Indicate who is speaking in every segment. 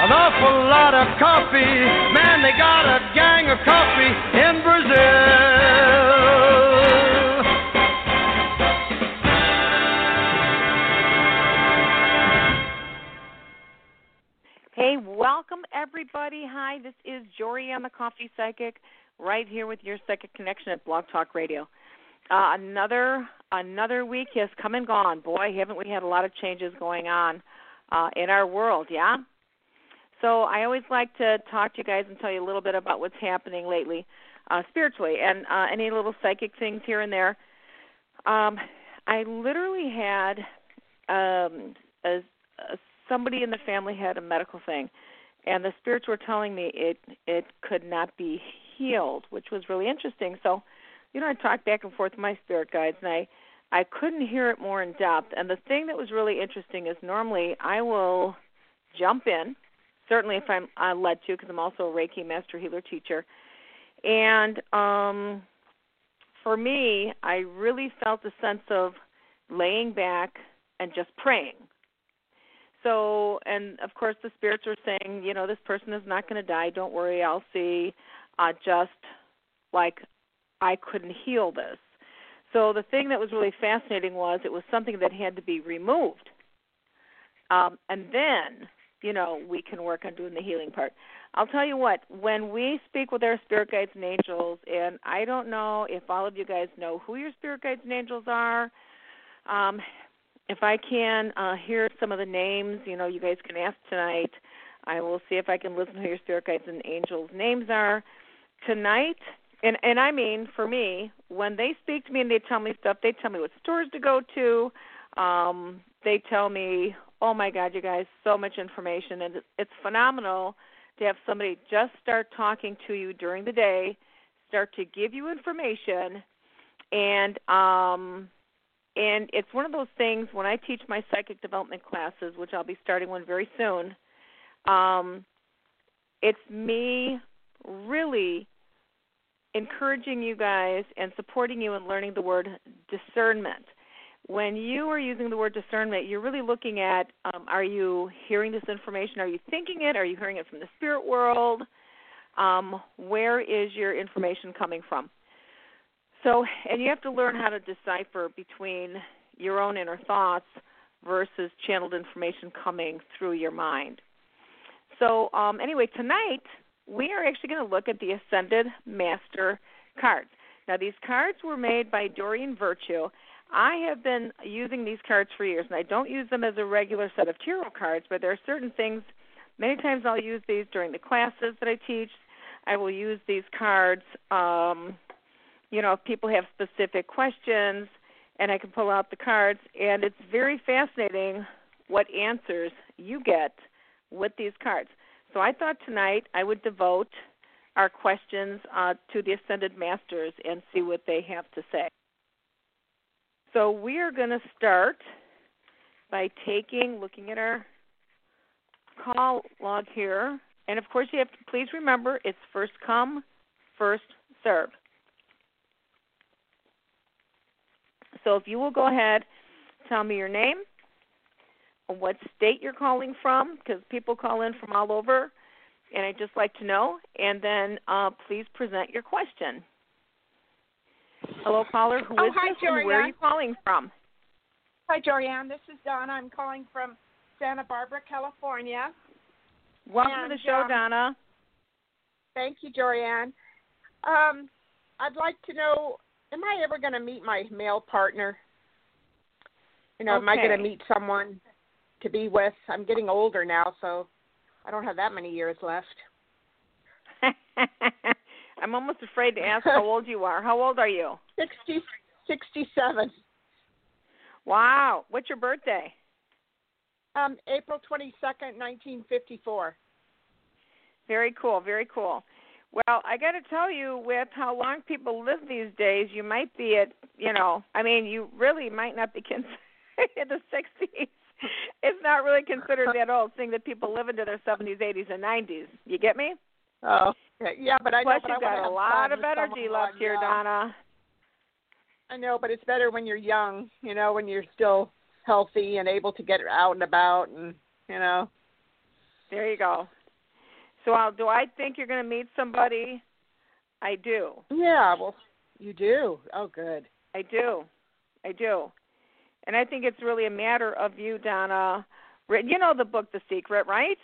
Speaker 1: an awful lot of coffee. Man, they got a gang of coffee in Brazil.
Speaker 2: Hey, welcome everybody. Hi, this is Jorianne the Coffee Psychic, right here with your Psychic Connection at Blog Talk Radio. Uh, another another week has come and gone. Boy, haven't we had a lot of changes going on uh, in our world, yeah? So I always like to talk to you guys and tell you a little bit about what's happening lately, uh, spiritually, and uh, any little psychic things here and there. Um, I literally had um, a, a somebody in the family had a medical thing, and the spirits were telling me it it could not be healed, which was really interesting. So, you know, I talked back and forth with my spirit guides, and I I couldn't hear it more in depth. And the thing that was really interesting is normally I will jump in, certainly if I'm uh, led to, because I'm also a Reiki master healer teacher, and um, for me, I really felt a sense of laying back and just praying. So and of course the spirits were saying you know this person is not going to die. Don't worry i'll see. Uh just like i couldn't heal this. So the thing that was really fascinating was it was something that had to be removed. Um and then you know we can work on doing the healing part i'll tell you what when we speak with our spirit guides and angels and i don't know if all of you guys know who your spirit guides and angels are um if I can uh, hear some of the names, you know, you guys can ask tonight. I will see if I can listen to who your spirit guides and angels' names are tonight. And and I mean, for me, when they speak to me and they tell me stuff, they tell me what stores to go to. Um, they tell me, oh my God, you guys, so much information, and it's phenomenal to have somebody just start talking to you during the day, start to give you information, and um and it's one of those things when I teach my psychic development classes, which I'll be starting one very soon. Um, it's me really encouraging you guys and supporting you in learning the word discernment. When you are using the word discernment, you're really looking at um, are you hearing this information? Are you thinking it? Are you hearing it from the spirit world? Um, where is your information coming from? So, and you have to learn how to decipher between your own inner thoughts versus channeled information coming through your mind. So, um, anyway, tonight we are actually going to look at the Ascended Master cards. Now, these cards were made by Doreen Virtue. I have been using these cards for years, and I don't use them as a regular set of tarot cards, but there are certain things. Many times I'll use these during the classes that I teach. I will use these cards. Um, you know, if people have specific questions, and I can pull out the cards, and it's very fascinating what answers you get with these cards. So I thought tonight I would devote our questions uh, to the Ascended Masters and see what they have to say. So we are going to start by taking, looking at our call log here. And of course, you have to please remember it's first come, first serve. So if you will go ahead, tell me your name, what state you're calling from, because people call in from all over, and I'd just like to know. And then uh, please present your question. Hello, caller. Who
Speaker 3: oh,
Speaker 2: is
Speaker 3: hi,
Speaker 2: this
Speaker 3: Jorianne.
Speaker 2: and where are you calling from?
Speaker 3: Hi, Jorianne. This is Donna. I'm calling from Santa Barbara, California.
Speaker 2: Welcome
Speaker 3: and,
Speaker 2: to the show,
Speaker 3: um,
Speaker 2: Donna.
Speaker 3: Thank you, Jorianne. Um, I'd like to know, am I ever going to meet my male partner? You know, am I going to meet someone to be with? I'm getting older now, so I don't have that many years left.
Speaker 2: I'm almost afraid to ask how old you are. How old are you?
Speaker 3: Sixty, sixty-seven.
Speaker 2: Wow. What's your birthday?
Speaker 3: Um, April 22nd, 1954.
Speaker 2: Very cool, very cool. Well, I got to tell you, with how long people live these days, you might be at, you know, I mean, you really might not be considered in the 60s. It's not really considered that old, seeing that people live into their 70s, 80s, and 90s. You get me?
Speaker 3: Oh, okay. yeah, but I know.
Speaker 2: Plus, you've got a lot of energy left here. Donna.
Speaker 3: I know, but it's better when you're young, you know, when you're still healthy and able to get out and about and, you know.
Speaker 2: There you go. So, I'll, do I think you're going to meet somebody? I do.
Speaker 3: Yeah, well, you do. Oh, good.
Speaker 2: I do. I do. And I think it's really a matter of you, Donna. You know the book The Secret, right?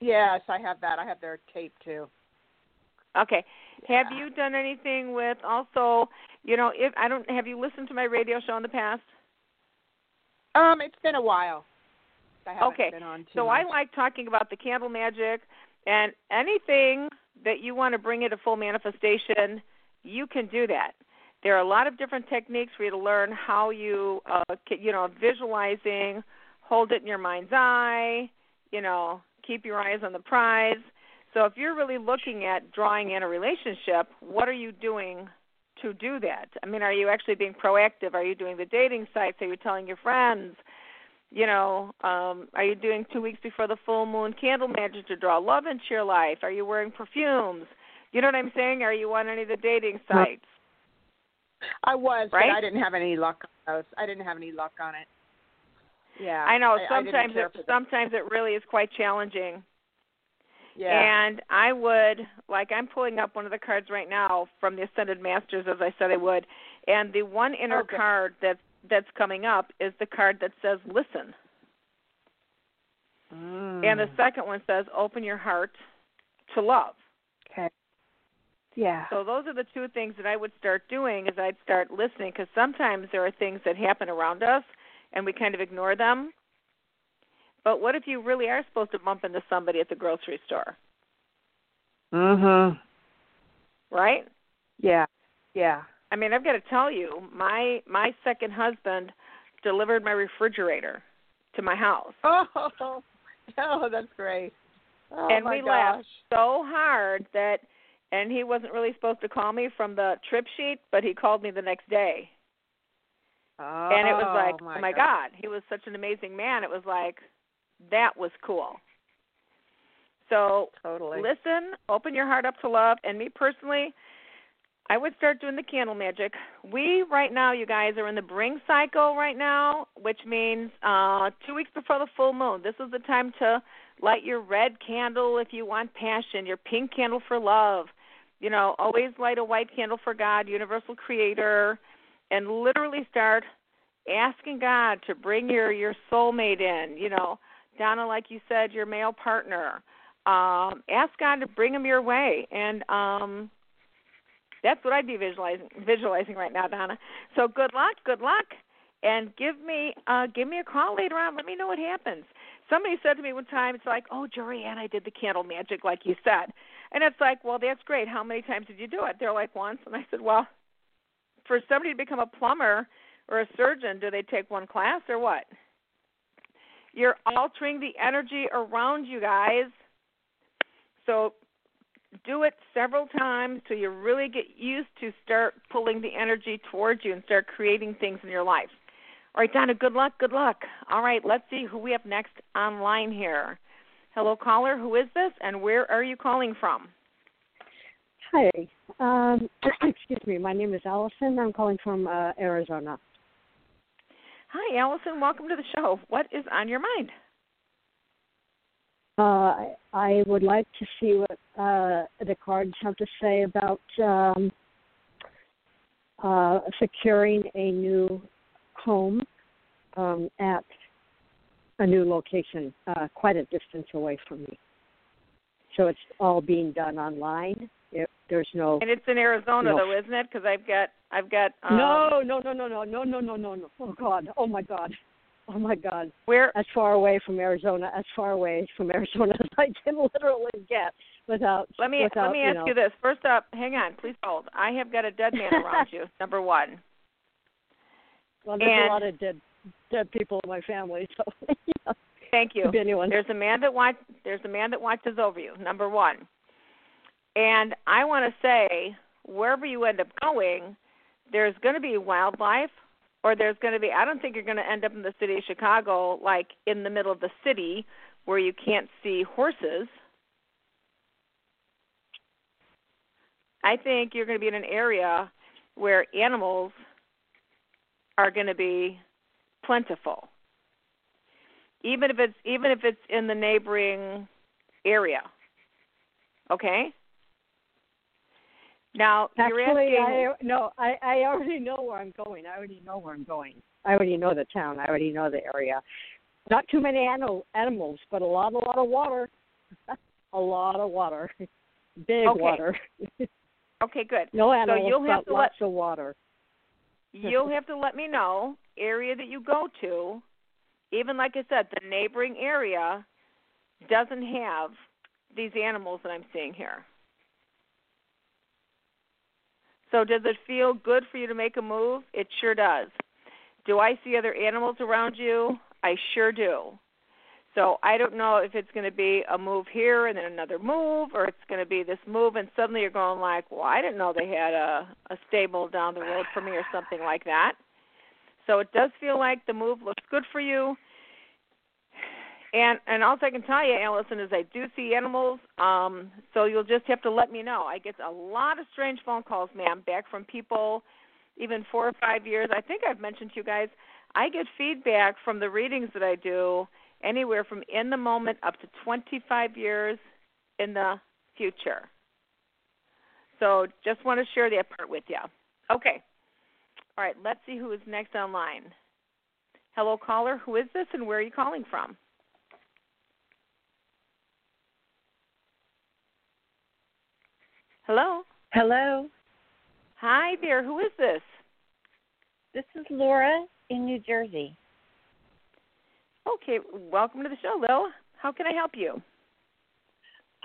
Speaker 3: Yes, I have that. I have their tape too.
Speaker 2: Okay. Have you done anything with also, you know, if I don't have you listened to my radio show in the past?
Speaker 3: Um, it's been a while. I
Speaker 2: Okay.
Speaker 3: been on
Speaker 2: So
Speaker 3: much.
Speaker 2: I like talking about the candle magic and anything that you want to bring into full manifestation, you can do that. There are a lot of different techniques for you to learn how you, uh, you know, visualizing, hold it in your mind's eye, you know, keep your eyes on the prize. So if you're really looking at drawing in a relationship, what are you doing to do that? I mean, are you actually being proactive? Are you doing the dating sites? Are you telling your friends? you know, um, are you doing two weeks before the full moon candle magic to draw love into your life? Are you wearing perfumes? You know what I'm saying? Are you on any of the dating sites?
Speaker 3: I was,
Speaker 2: Right?
Speaker 3: but I didn't have any luck on those. I didn't have any luck on it. Yeah.
Speaker 2: I know
Speaker 3: I, I
Speaker 2: sometimes
Speaker 3: didn't
Speaker 2: it sometimes it really is quite challenging.
Speaker 3: Yeah.
Speaker 2: And I would like I'm pulling up one of the cards right now from the Ascended Masters as I said I would. And the one inner
Speaker 3: Okay.
Speaker 2: card that's that's coming up is the card that says listen.
Speaker 3: Mm.
Speaker 2: And the second one says open your heart to love.
Speaker 3: okay. Yeah.
Speaker 2: So those are the two things that I would start doing is I'd start listening because sometimes there are things that happen around us and we kind of ignore them. But what if you really are supposed to bump into somebody at the grocery store,
Speaker 3: Mhm.
Speaker 2: right?
Speaker 3: Yeah. Yeah.
Speaker 2: I mean, I've got to tell you, my my second husband delivered my refrigerator to my house.
Speaker 3: Oh, oh, that's great. Oh
Speaker 2: and we
Speaker 3: gosh.
Speaker 2: laughed so hard that and he wasn't really supposed to call me from the trip sheet, but he called me the next day.
Speaker 3: Oh,
Speaker 2: and it was like,
Speaker 3: my
Speaker 2: oh my God, he was such an amazing man. It was like, that was cool. So
Speaker 3: Totally.
Speaker 2: listen, open your heart up to love. And me personally, I would start doing the candle magic. We right now, you guys, are in the bring cycle right now, which means uh two weeks before the full moon. This is the time to light your red candle if you want passion, your pink candle for love. You know, always light a white candle for God, universal creator, and literally start asking God to bring your your soulmate in, you know. Donna, like you said, your male partner. Um, ask God to bring him your way, and um, that's what I'd be visualizing visualizing right now, Donna. So good luck, good luck, and give me uh, give me a call later on. Let me know what happens. Somebody said to me one time, it's like, oh, Jorianne, I did the candle magic like you said, and it's like, well, that's great. How many times did you do it? They're like once, and I said, well, for somebody to become a plumber or a surgeon, do they take one class or what? You're altering the energy around you guys. So do it several times till you really get used to start pulling the energy towards you and start creating things in your life. All right, Donna, good luck, good luck. All right, let's see who we have next online here. Hello, caller. Who is this, and where are you calling from?
Speaker 4: Hi. Um, excuse me. My name is Allison. I'm calling from uh, Arizona.
Speaker 2: Hi, Allison. Welcome to the show. What is on your mind?
Speaker 4: Uh, I would like to see what uh, the cards have to say about um, uh, securing a new home um, at a new location, uh, quite a distance away from me. So it's all being done online. It, there's no.
Speaker 2: And it's in Arizona,
Speaker 4: No.
Speaker 2: though, isn't it? Because I've got, I've got. Um,
Speaker 4: no, no, no, no, no, no, no, no, no, no. Oh God. Oh my God. Oh my God.
Speaker 2: Where?
Speaker 4: as far away from Arizona, as far away from Arizona as I can literally get without.
Speaker 2: Let me
Speaker 4: without,
Speaker 2: let me ask
Speaker 4: know.
Speaker 2: you this. First up, hang on, please hold. I have got a dead man around you. Number one.
Speaker 4: Well, there's
Speaker 2: and-
Speaker 4: a lot of dead dead people in my family, so yeah,
Speaker 2: Thank you.
Speaker 4: could be anyone.
Speaker 2: There's a man that watch. There's a man that watches over you. Number one. And I want to say, wherever you end up going, there's going to be wildlife, or there's going to be. I don't think you're going to end up in the city of Chicago, like in the middle of the city, where you can't see horses. I think you're going to be in an area where animals are going to be plentiful even if it's even if it's in the neighboring area. Okay? Now you're
Speaker 4: Actually,
Speaker 2: asking
Speaker 4: I no, I I already know where I'm going. I already know where I'm going. I already know the town. I already know the area. Not too many animal, animals, but a lot, a lot of water. a lot of water. Big
Speaker 2: Okay.
Speaker 4: water.
Speaker 2: Okay, good.
Speaker 4: no animals, so
Speaker 2: you'll have
Speaker 4: but
Speaker 2: to let-
Speaker 4: lots of water.
Speaker 2: You'll have to let me know area that you go to. Even like I said, the neighboring area doesn't have these animals that I'm seeing here. So does it feel good for you to make a move? It sure does. Do I see other animals around you? I sure do. So I don't know if it's going to be a move here and then another move, or it's going to be this move, and suddenly you're going like, "Well, I didn't know they had a a stable down the road for me, or something like that." So it does feel like the move looks good for you. And and also I can tell you, Allison, is I do see animals. Um, so you'll just have to let me know. I get a lot of strange phone calls, ma'am, back from people, even four or five years. I think I've mentioned to you guys. I get feedback from the readings that I do, anywhere from in the moment up to 25 years in the future. So just want to share that part with you. Okay. All right, let's see who is next online. Hello, caller. Who is this and where are you calling from? Hello.
Speaker 5: Hello,
Speaker 2: Hi there. Who is this?
Speaker 5: this is Laura in New Jersey.
Speaker 2: Okay, welcome to the show, Lil. How can I help you?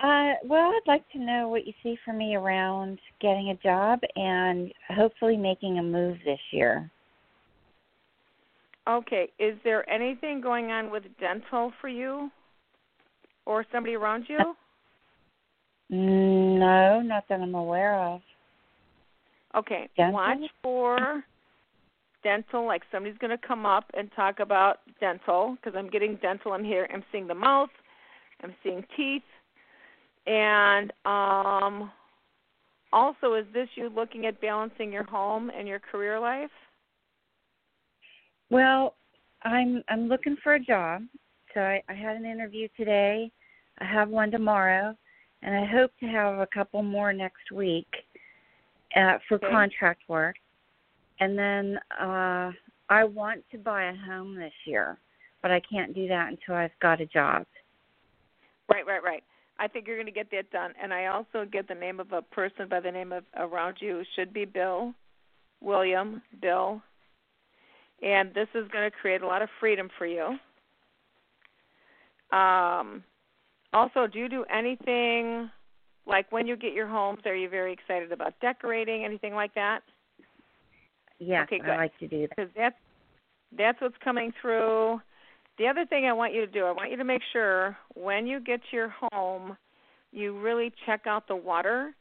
Speaker 5: Uh, well, I'd like to know what you see for me around getting a job and hopefully making a move this year.
Speaker 2: Okay, is there anything going on with dental for you or somebody around you?
Speaker 5: No, not that I'm aware of.
Speaker 2: Okay,
Speaker 5: Dental?
Speaker 2: watch for dental. Like somebody's going to come up and talk about dental because I'm getting dental. I'm here. I'm seeing the mouth. I'm seeing teeth. And um, also, is this you looking at balancing your home and your career life?
Speaker 5: Well, I'm I'm looking for a job. So I, I had an interview today. I have one tomorrow, and I hope to have a couple more next week uh, for
Speaker 2: Okay.
Speaker 5: contract work. And then uh I want to buy a home this year, but I can't do that until I've got a job.
Speaker 2: Right, right, right. I think you're going to get that done. And I also get the name of a person by the name of around you. It should be Bill, William, Bill. And this is going to create a lot of freedom for you. Um, also, do you do anything like when you get your homes? Are you very excited about decorating, anything like that?
Speaker 5: Yeah,
Speaker 2: Okay, good.
Speaker 5: I like to do that.
Speaker 2: because that's that's what's coming through. The other thing I want you to do, I want you to make sure when you get to your home, you really check out the water,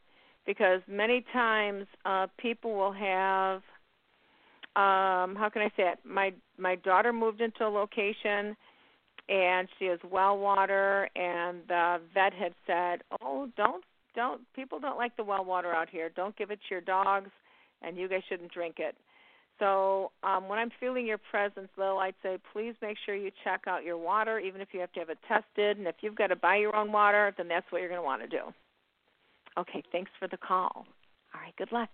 Speaker 2: because many times uh, people will have. Um, how can I say it? My my daughter moved into a location, and she has well water, and the vet had said, "Oh, don't don't people don't like the well water out here. Don't give it to your dogs, and you guys shouldn't drink it." So um, when I'm feeling your presence, Lil, I'd say please make sure you check out your water, even if you have to have it tested. And if you've got to buy your own water, then that's what you're going to want to do. Okay, thanks for the call. All right, good luck.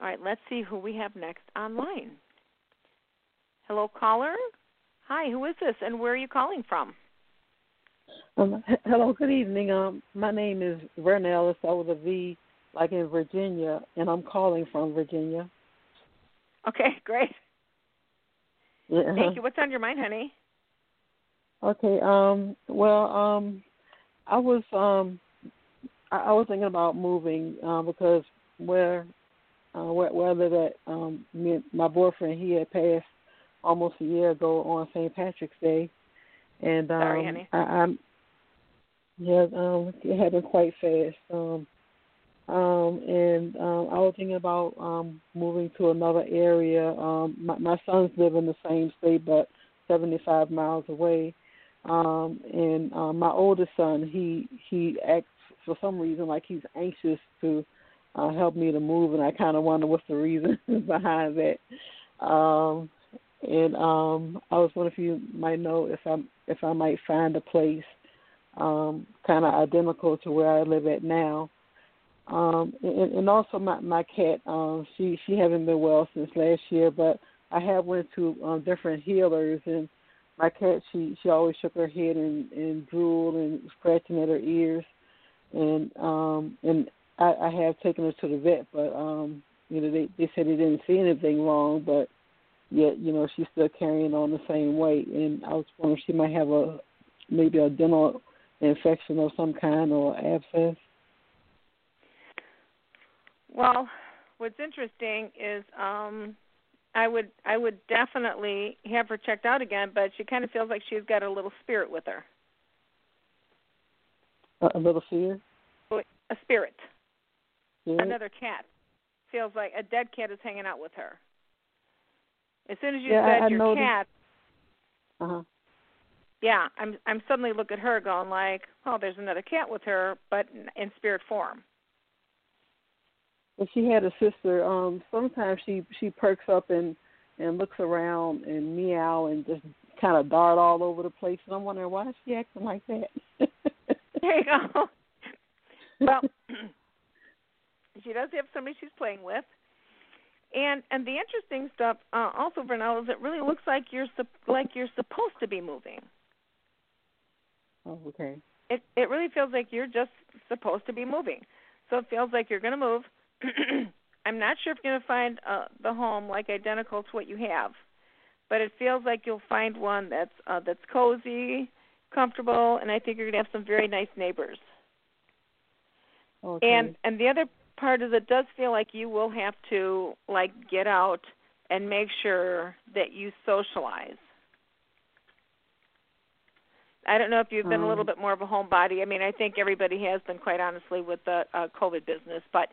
Speaker 2: All right, let's see who we have next online. Hello, caller. Hi, who is this, and where are you calling from?
Speaker 6: Um, hello, good evening. Um, my name is Vernell. It's over the V, like in Virginia, and I'm calling from Virginia.
Speaker 2: Okay, great.
Speaker 6: Yeah.
Speaker 2: Thank you. What's on your mind, honey?
Speaker 6: Okay. Um. Well. Um. I was. Um. I, I was thinking about moving. Um. Because where. Uh, where, where I live at, um, me, my boyfriend, he had passed almost a year ago on St. Patrick's Day, and um,
Speaker 2: Sorry, honey.
Speaker 6: I, I'm yeah, um, it happened quite fast. Um, um, and um, I was thinking about um, moving to another area. Um, my, my sons live in the same state, but 75 miles away. Um, and um, my oldest son, he he acts for some reason like he's anxious to uh, help me to move, and I kind of wonder what's the reason behind that. Um, and um, I was wondering if you might know if I if I might find a place um, kind of identical to where I live at now. Um, and, and also my my cat, um, she she hasn't been well since last year, but I have went to um, different healers, and my cat she she always shook her head and and drooled and scratching at her ears, and um and I, I have taken her to the vet, but um you know they they said they didn't see anything wrong, but yet you know she's still carrying on the same way, and I was wondering if she might have a maybe a dental infection of some kind or abscess.
Speaker 2: Well, what's interesting is um I would I would definitely have her checked out again, but she kind of feels like she's got a little spirit with her.
Speaker 6: A, a little fear.
Speaker 2: A spirit.
Speaker 6: Yeah.
Speaker 2: Another cat. Feels like a dead cat is hanging out with her. As soon as you
Speaker 6: Yeah, I-
Speaker 2: said
Speaker 6: I
Speaker 2: your
Speaker 6: noticed-
Speaker 2: cat,
Speaker 6: Uh huh.
Speaker 2: yeah, I'm I'm suddenly look at her going like, oh, there's another cat with her, but in- in spirit form.
Speaker 6: Well, she had a sister. Um, sometimes she she perks up and and looks around and meow and just kind of dart all over the place. And I'm wondering why is she acting like that.
Speaker 2: There you go. well, she does have somebody she's playing with, and and the interesting stuff uh, also, Vernell, is it really looks like you're like you're supposed to be moving.
Speaker 6: oh, okay.
Speaker 2: It it really feels like you're just supposed to be moving. So it feels like you're going to move. I'm not sure if you're going to find uh, the home like identical to what you have, but it feels like you'll find one that's uh, that's cozy, comfortable, and I think you're going to have some very nice neighbors.
Speaker 6: Okay.
Speaker 2: And and the other part is it does feel like you will have to like get out and make sure that you socialize. I don't know if you've been a little
Speaker 6: Um,
Speaker 2: bit more of a homebody. I mean, I think everybody has been quite honestly with the uh, COVID business, but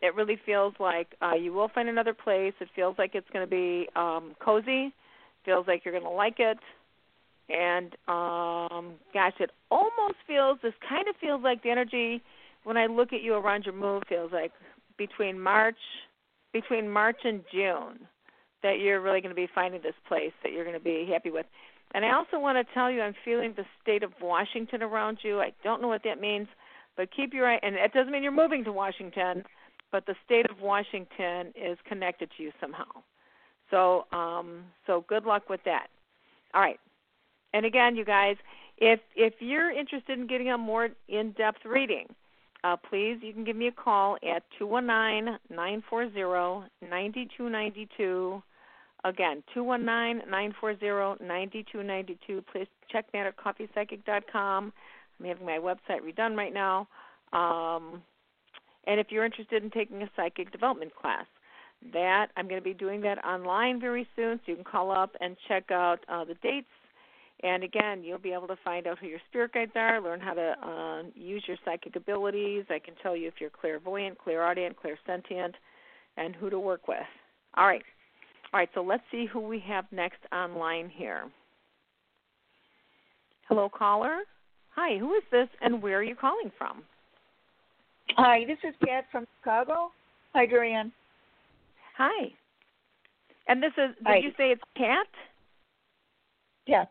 Speaker 2: it really feels like uh, you will find another place. It feels like it's going to be um, cozy. Feels like you're going to like it, and um gosh, it almost feels this kind of feels like the energy when I look at you around your move feels like between March between March and June that you're really going to be finding this place that you're going to be happy with. And I also want to tell you I'm feeling the state of Washington around you. I don't know what that means, but keep your eye and it doesn't mean you're moving to Washington, but the state of Washington is connected to you somehow. So um so good luck with that. All right. And again, you guys, if if you're interested in getting a more in-depth reading, uh, please you can give me a call at two one nine nine four zero ninety two ninety two. Again, two one nine nine four zero ninety two ninety two. Please check out at coffeepsychic.com. I'm having my website redone right now. Um, and if you're interested in taking a psychic development class, that I'm going to be doing that online very soon, so you can call up and check out uh, the dates and again, you'll be able to find out who your spirit guides are, learn how to uh, use your psychic abilities. I can tell you if you're clairvoyant, clairaudient, clairsentient, and who to work with. All right. All right, so let's see who we have next online here. Hello, caller. Hi, who is this and where are you calling from?
Speaker 7: Hi, this is Pat from Chicago. Hi, Dorian.
Speaker 2: Hi. And this is, did
Speaker 7: Hi.
Speaker 2: you say it's Kat?
Speaker 7: Pat.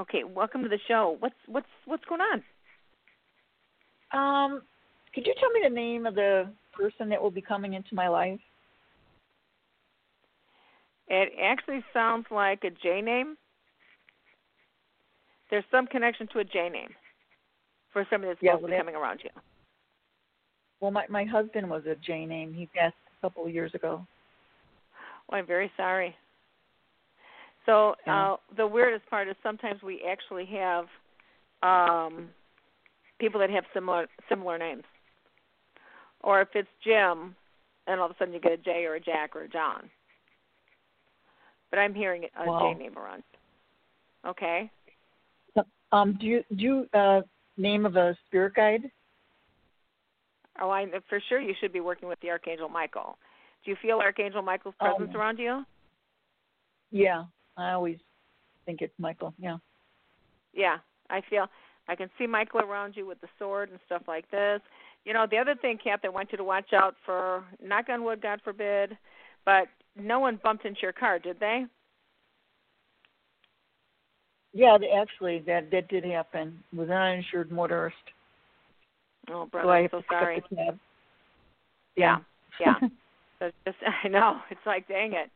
Speaker 2: Okay, welcome to the show. What's what's what's going on?
Speaker 7: Um, could you tell me the name of the person that will be coming into my life?
Speaker 2: It actually sounds like a J name. There's some connection to a J name for somebody that's
Speaker 7: Yeah,
Speaker 2: supposed
Speaker 7: well,
Speaker 2: to be coming around you.
Speaker 7: Well, my my husband was a J name. He passed a couple of years ago.
Speaker 2: Well, I'm very sorry. So uh, the weirdest part is sometimes we actually have um, people that have similar similar names, or if it's Jim, and all of a sudden you get a J or a Jack or a John. But I'm hearing a J
Speaker 7: Wow.
Speaker 2: name around. Okay.
Speaker 7: Um, do you do you uh name of a spirit guide?
Speaker 2: Oh, I for sure you should be working with the Archangel Michael. Do you feel Archangel Michael's presence
Speaker 7: Um,
Speaker 2: around you?
Speaker 7: Yeah, I always think it's Michael. Yeah.
Speaker 2: Yeah, I feel I can see Michael around you with the sword and stuff like this. You know, the other thing, Kat, I want you to watch out for, knock on wood, God forbid, but no one bumped into your car, did they?
Speaker 7: Yeah, actually, that that did happen. It was an uninsured motorist.
Speaker 2: Oh,
Speaker 7: so
Speaker 2: brother,
Speaker 7: I
Speaker 2: so
Speaker 7: to pick up
Speaker 2: sorry.
Speaker 7: cab.
Speaker 2: Yeah, yeah. So just I know it's like dang it.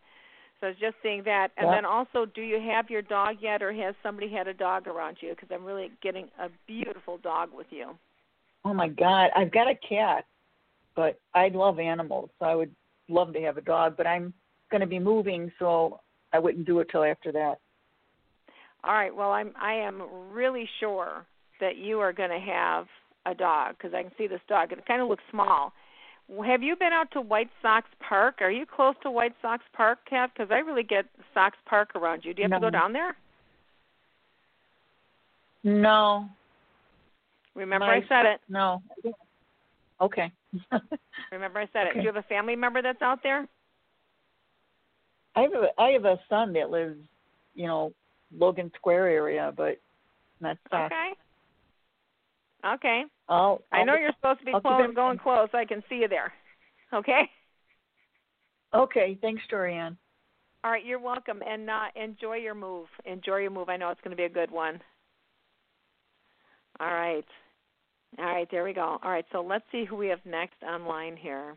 Speaker 2: So I was just seeing that, and
Speaker 7: Yeah.
Speaker 2: then also, do you have your dog yet, or has somebody had a dog around you? Because I'm really getting a beautiful dog with you.
Speaker 7: Oh my God, I've got a cat, but I love animals, so I would love to have a dog. But I'm going to be moving, so I wouldn't do it till after that.
Speaker 2: All right. Well, I'm I am really sure that you are going to have a dog because I can see this dog. It kind of looks small. Have you been out to White Sox Park? Are you close to White Sox Park, Kat? Because I really get Sox Park around you. Do you have to go down there?
Speaker 7: No,
Speaker 2: Remember
Speaker 7: My-
Speaker 2: I said it.
Speaker 7: no. Okay.
Speaker 2: Remember I said it. Do you have a family member that's out there?
Speaker 7: I have a I have a son that lives, you know, Logan Square area, but far.
Speaker 2: Okay. Okay.
Speaker 7: I'll,
Speaker 2: I know
Speaker 7: I'll-
Speaker 2: you're supposed to be
Speaker 7: I'll keep
Speaker 2: close,
Speaker 7: it-
Speaker 2: going close. I can see you there. Okay.
Speaker 7: Okay, thanks, Dorian.
Speaker 2: All right, you're welcome, and uh, enjoy your move. Enjoy your move. I know it's going to be a good one. All right, all right, there we go. All right, so let's see who we have next online here.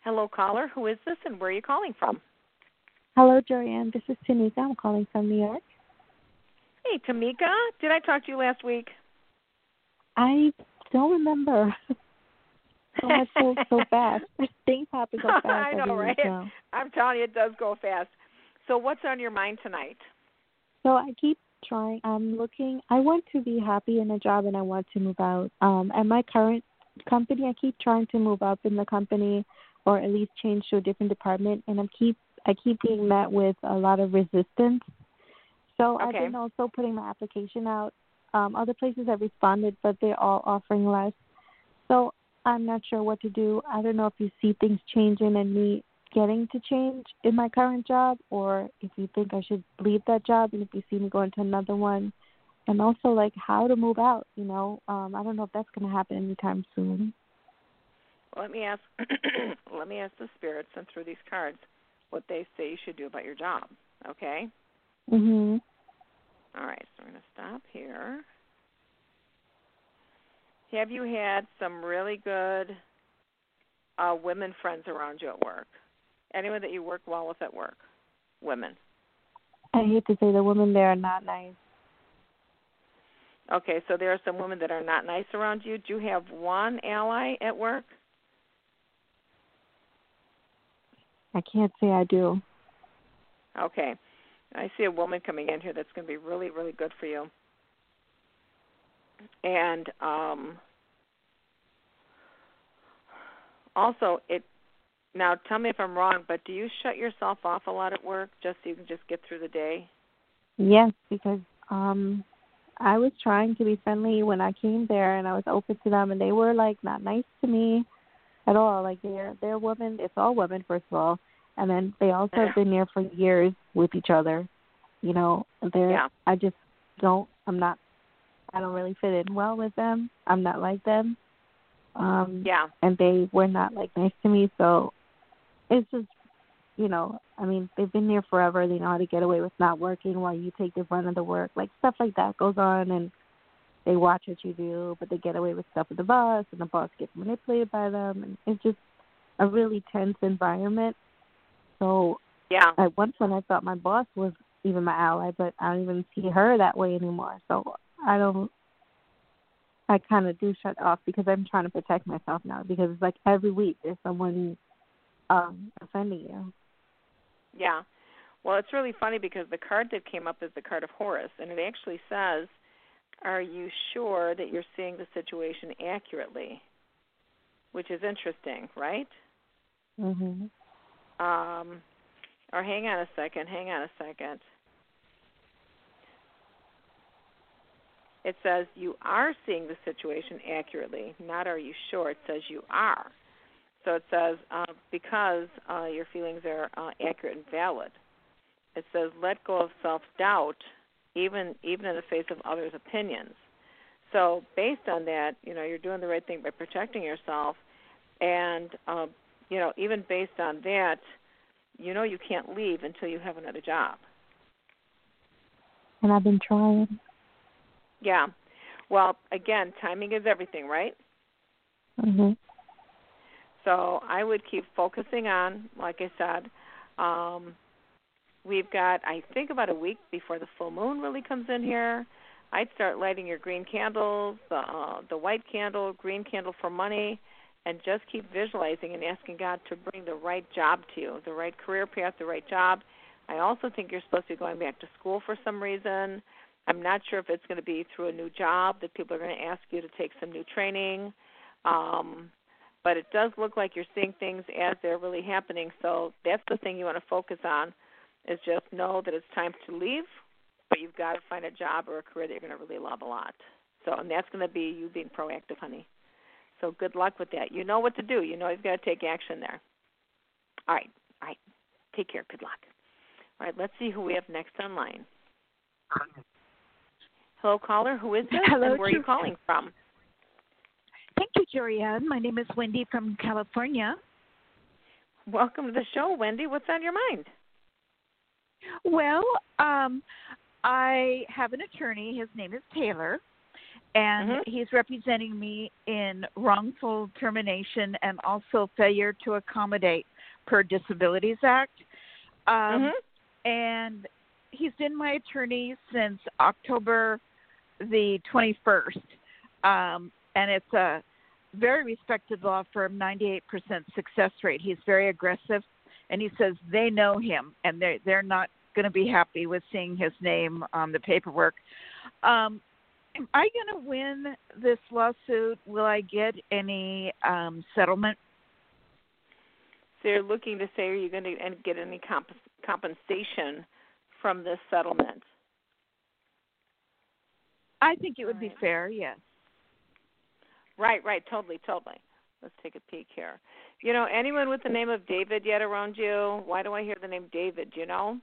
Speaker 2: Hello, caller. Who is this, and where are you calling from?
Speaker 8: Hello, Joanne. This is Tanika. I'm calling from New York.
Speaker 2: Hey, Tamika. Did I talk to you last week?
Speaker 8: I don't remember. so much so so fast. Things happen so fast.
Speaker 2: I know, right? I'm telling you, it does go fast. So, what's on your mind tonight?
Speaker 8: So I keep trying. I'm looking. I want to be happy in a job, and I want to move out. Um, at my current company, I keep trying to move up in the company, or at least change to a different department, and I keep I keep being met with a lot of resistance. So I've been also putting my application out. Um, other places have responded, but they're all offering less. So I'm not sure what to do. I don't know if you see things changing and me getting to change in my current job or if you think I should leave that job and if you see me going to another one and also like how to move out, you know. Um I don't know if that's going to happen anytime soon.
Speaker 2: Let me ask let me ask the spirits and through these cards what they say you should do about your job, okay?
Speaker 8: Mhm.
Speaker 2: All right, so we're going to stop here. Have you had some really good uh women friends around you at work? Anyone that you work well with at work? Women.
Speaker 8: I hate to say the women there are not nice.
Speaker 2: Okay, so there are some women that are not nice around you. Do you have one ally at work?
Speaker 8: I can't say I do.
Speaker 2: Okay. I see a woman coming in here that's going to be really, really good for you. And um, also, it now tell me if I'm wrong, but do you shut yourself off a lot at work just so you can just get through the day?
Speaker 8: Yes, because um I was trying to be friendly when I came there and I was open to them and they were like not nice to me at all. Like they're they're women it's all women first of all. And then they also have been there for years with each other. You know, they're
Speaker 2: Yeah.
Speaker 8: I just don't I'm not I don't really fit in well with them. I'm not like them. Um
Speaker 2: Yeah.
Speaker 8: and they were not like nice to me so it's just you know, I mean, they've been there forever. They know how to get away with not working while you take the brunt of the work. Like stuff like that goes on, and they watch what you do, but they get away with stuff with the boss, and the boss gets manipulated by them, and it's just a really tense environment. So
Speaker 2: Yeah.
Speaker 8: at one point, I thought my boss was even my ally, but I don't even see her that way anymore. So I don't. I kind of do shut off because I'm trying to protect myself now because it's like every week there's someone um offending you.
Speaker 2: Yeah. Well, it's really funny because the card that came up is the card of Horus, and it actually says, "Are you sure that you're seeing the situation accurately?" Which is interesting, right?
Speaker 8: Mhm.
Speaker 2: Um, or hang on a second. Hang on a second. It says you are seeing the situation accurately. Not are you sure? It says you are. So it says uh, because uh, your feelings are uh, accurate and valid. It says let go of self doubt, even even in the face of others' opinions. So based on that, you know you're doing the right thing by protecting yourself, and uh, you know even based on that, you know you can't leave until you have another job.
Speaker 8: And I've been trying.
Speaker 2: Yeah. Well, again, timing is everything, right?
Speaker 8: Mhm.
Speaker 2: So I would keep focusing on, like I said, um, we've got I think about a week before the full moon really comes in here. I'd start lighting your green candles, the uh, the white candle, green candle for money, and just keep visualizing and asking God to bring the right job to you, the right career path, the right job. I also think you're supposed to be going back to school for some reason. I'm not sure if it's going to be through a new job that people are going to ask you to take some new training. Um, but it does look like you're seeing things as they're really happening. So that's the thing you want to focus on is just know that it's time to leave, but you've got to find a job or a career that you're going to really love a lot. So and that's going to be you being proactive, honey. So good luck with that. You know what to do. You know you've got to take action there. All right. All right. Take care. Good luck. All right. Let's see who we have next online. Hello, caller. Who is this?
Speaker 9: Hello,
Speaker 2: and where are you calling from?
Speaker 9: Thank you, Jorianne. My name is Wendy from California.
Speaker 2: Welcome to the show, Wendy. What's on your mind?
Speaker 9: Well, um, I have an attorney. His name is Taylor, and
Speaker 2: Mhm.
Speaker 9: he's representing me in wrongful termination and also failure to accommodate per Disabilities Act. Um,
Speaker 2: Mhm.
Speaker 9: And he's been my attorney since October the 21st. Um, and it's a very respected law firm, 98% success rate. He's very aggressive, and he says they know him, and they're they're not going to be happy with seeing his name on the paperwork. Um, am I going to win this lawsuit? Will I get any um, settlement?
Speaker 2: So you're looking to say, are you going to get any comp- compensation from this settlement?
Speaker 9: I think it would be fair. Yes.
Speaker 2: Right, right, totally, totally. Let's take a peek here. You know, anyone with the name of David yet around you? Why do I hear the name David? Do you know?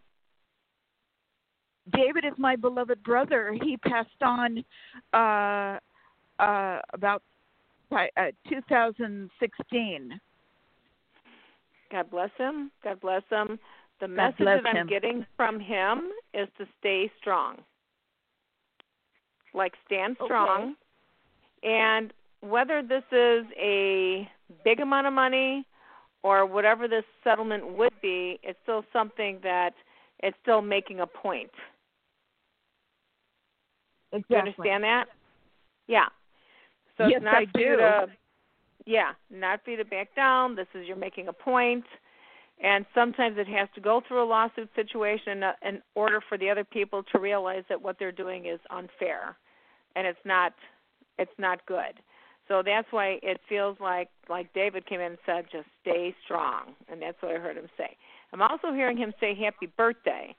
Speaker 9: David is my beloved brother. He passed on uh, uh, about uh, 2016.
Speaker 2: God bless him. God bless him. The
Speaker 9: God
Speaker 2: message that I'm
Speaker 9: him.
Speaker 2: getting from him is to stay strong. Like stand strong.
Speaker 9: Okay.
Speaker 2: strong. And whether this is a big amount of money or whatever this settlement would be, it's still something that it's still making a point. Do you understand that? Yeah. So
Speaker 9: Yes,
Speaker 2: it's not
Speaker 9: I
Speaker 2: for you
Speaker 9: do.
Speaker 2: to yeah, not for you to back down. This is you're making a point, and sometimes it has to go through a lawsuit situation uh, in order for the other people to realize that what they're doing is unfair, and it's not it's not good. So that's why it feels like like David came in and said, just stay strong, and that's what I heard him say. I'm also hearing him say happy birthday.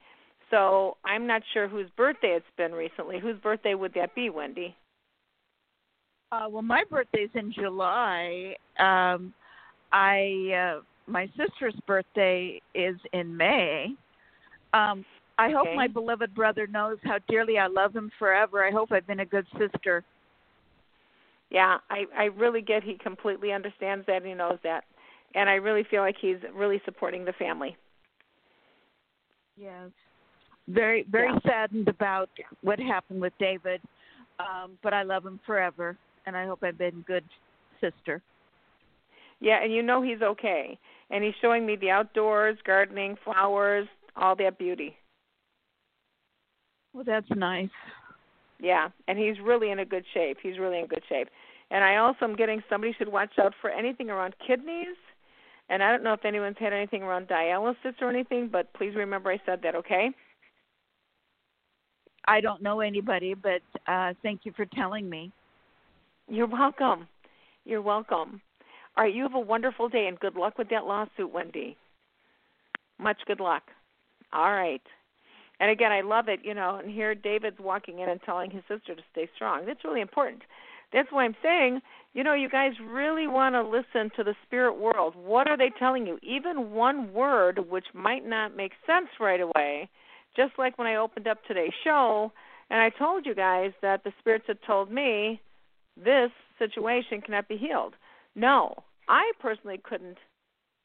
Speaker 2: So I'm not sure whose birthday it's been recently. Whose birthday would that be, Wendy?
Speaker 9: Uh, well, my birthday's in July. Um, I uh, my sister's birthday is in May. Um, I hope my beloved brother knows how dearly I love him forever. I hope I've been a good sister.
Speaker 2: Yeah, I I really get he completely understands that and he knows that. And I really feel like he's really supporting the family.
Speaker 9: Yes. Very very
Speaker 2: Yeah.
Speaker 9: saddened about what happened with David. Um, but I love him forever and I hope I've been good sister.
Speaker 2: Yeah, and you know he's okay. And he's showing me the outdoors, gardening, flowers, all that beauty.
Speaker 9: Well, that's nice.
Speaker 2: Yeah, and he's really in a good shape. He's really in good shape. And I also am getting somebody should watch out for anything around kidneys. And I don't know if anyone's had anything around dialysis or anything, but please remember I said that, okay?
Speaker 9: I don't know anybody, but uh thank you for telling me.
Speaker 2: You're welcome. You're welcome. All right, you have a wonderful day and good luck with that lawsuit, Wendy. Much good luck. All right. And again, I love it, you know, and here David's walking in and telling his sister to stay strong. That's really important. That's why I'm saying, you know, you guys really want to listen to the spirit world. What are they telling you? Even one word which might not make sense right away, just like when I opened up today's show and I told you guys that the spirits had told me this situation cannot be healed. No, I personally couldn't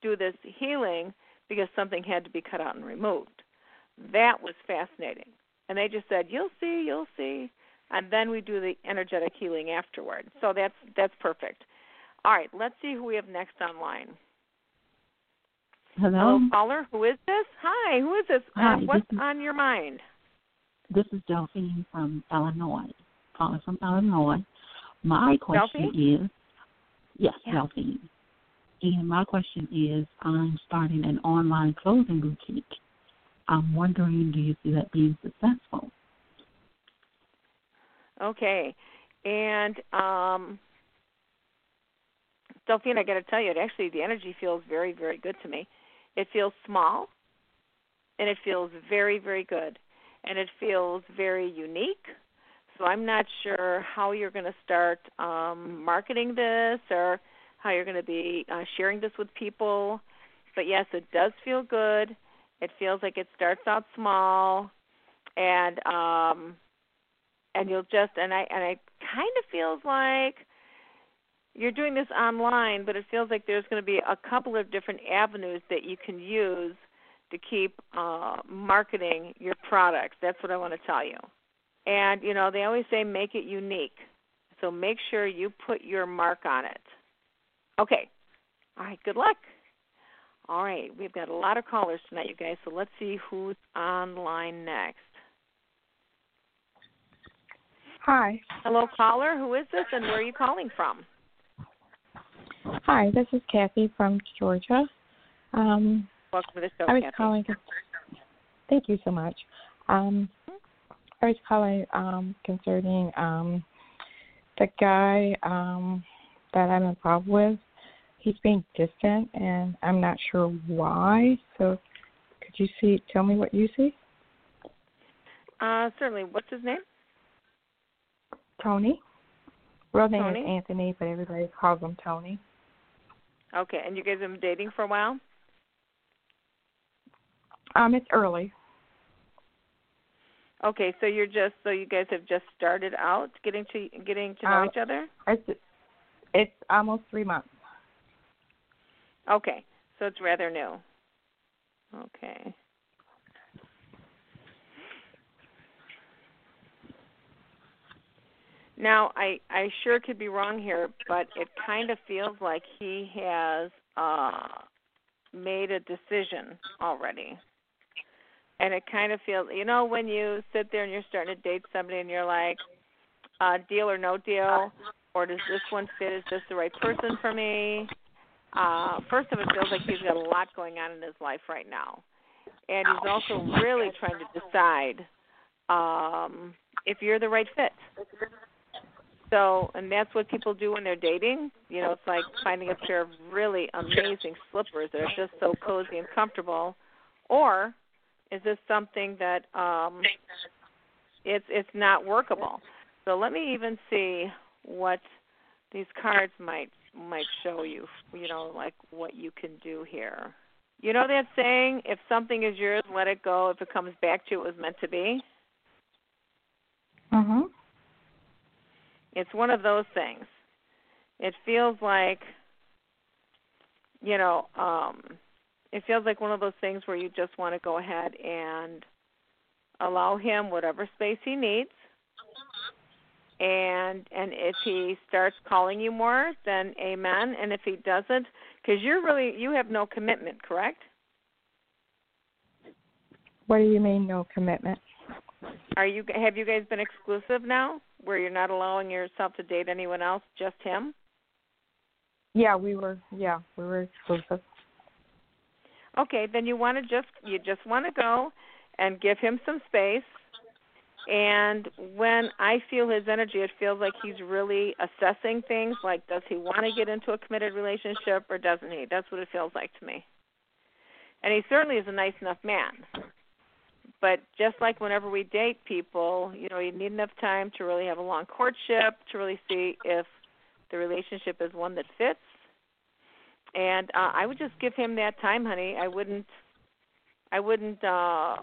Speaker 2: do this healing because something had to be cut out and removed. That was fascinating. And they just said, "You'll see, you'll see," and then we do the energetic healing afterward. So that's that's perfect. All right, let's see who we have next online.
Speaker 10: Hello.
Speaker 2: Hello, caller. Who is this? Hi, who is this?
Speaker 10: Hi,
Speaker 2: uh, what's
Speaker 10: this is-
Speaker 2: on your mind?
Speaker 10: This is Delphine from Illinois. Calling from Illinois. My question
Speaker 2: Delphine?
Speaker 10: is yes,
Speaker 2: Yeah.
Speaker 10: Delphine. And my question is I'm starting an online clothing boutique. I'm wondering, do you see that being successful?
Speaker 2: Okay. And um Delphine, I got to tell you, it actually the energy feels very, very good to me. It feels small, and it feels very, very good, and it feels very unique. So I'm not sure how you're going to start um, marketing this or how you're going to be uh, sharing this with people. But yes, it does feel good. It feels like it starts out small, and um, and you'll just and I and it kind of feels like you're doing this online, but it feels like there's going to be a couple of different avenues that you can use to keep uh, marketing your products. That's what I want to tell you. And you know, they always say make it unique. So make sure you put your mark on it. Okay. All right, good luck. All right, we've got a lot of callers tonight, you guys. So let's see who's online next.
Speaker 11: Hi.
Speaker 2: Hello, caller. Who is this, and where are you calling from?
Speaker 11: Hi, this is Kathy from Georgia. Um,
Speaker 2: Welcome to the show,
Speaker 11: I was
Speaker 2: Kathy.
Speaker 11: calling. Thank you so much. Um, I was calling um, concerning um, the guy um, that I'm involved with. He's being distant, and I'm not sure why. So, could you see? Tell me what you see,
Speaker 2: Uh, certainly. What's his name?
Speaker 11: Tony. Real name
Speaker 2: Tony?
Speaker 11: is Anthony, but everybody calls him Tony.
Speaker 2: Okay, and you guys have been dating for a while?
Speaker 11: Um, it's early.
Speaker 2: Okay, so you're just so you guys have just started out getting to getting to know
Speaker 11: Um,
Speaker 2: each other.
Speaker 11: It's it's almost three months.
Speaker 2: Okay, so it's rather new. Okay. Now, I I sure could be wrong here, but it kind of feels like he has uh made a decision already. And it kind of feels, you know, when you sit there and you're starting to date somebody and you're like, uh deal or no deal, or does this one fit? Is this the right person for me? Uh first of all, it feels like he's got a lot going on in his life right now. And he's also really trying to decide um if you're the right fit. So, and that's what people do when they're dating. You know, it's like finding a pair of really amazing slippers that are just so cozy and comfortable. Or is this something that um it's it's not workable? So let me even see what these cards might might show you. You know, like what you can do here. You know that saying, if something is yours, let it go. If it comes back to you, it was meant to be.
Speaker 11: Mhm.
Speaker 2: It's one of those things. It feels like you know, um it feels like one of those things where you just want to go ahead and allow him whatever space he needs. And and if he starts calling you more, then amen. And if he doesn't, because you're really you have no commitment, correct?
Speaker 11: What do you mean no commitment?
Speaker 2: Are you have you guys been exclusive now, where you're not allowing yourself to date anyone else, just him?
Speaker 11: Yeah, we were. Yeah, we were exclusive.
Speaker 2: Okay, then you want to just you just want to go and give him some space. And when I feel his energy, it feels like he's really assessing things. Like, does he want to get into a committed relationship or doesn't he? That's what it feels like to me. And he certainly is a nice enough man. But just like whenever we date people, you know, you need enough time to really have a long courtship to really see if the relationship is one that fits. And uh, I would just give him that time, honey. I wouldn't. I wouldn't. uh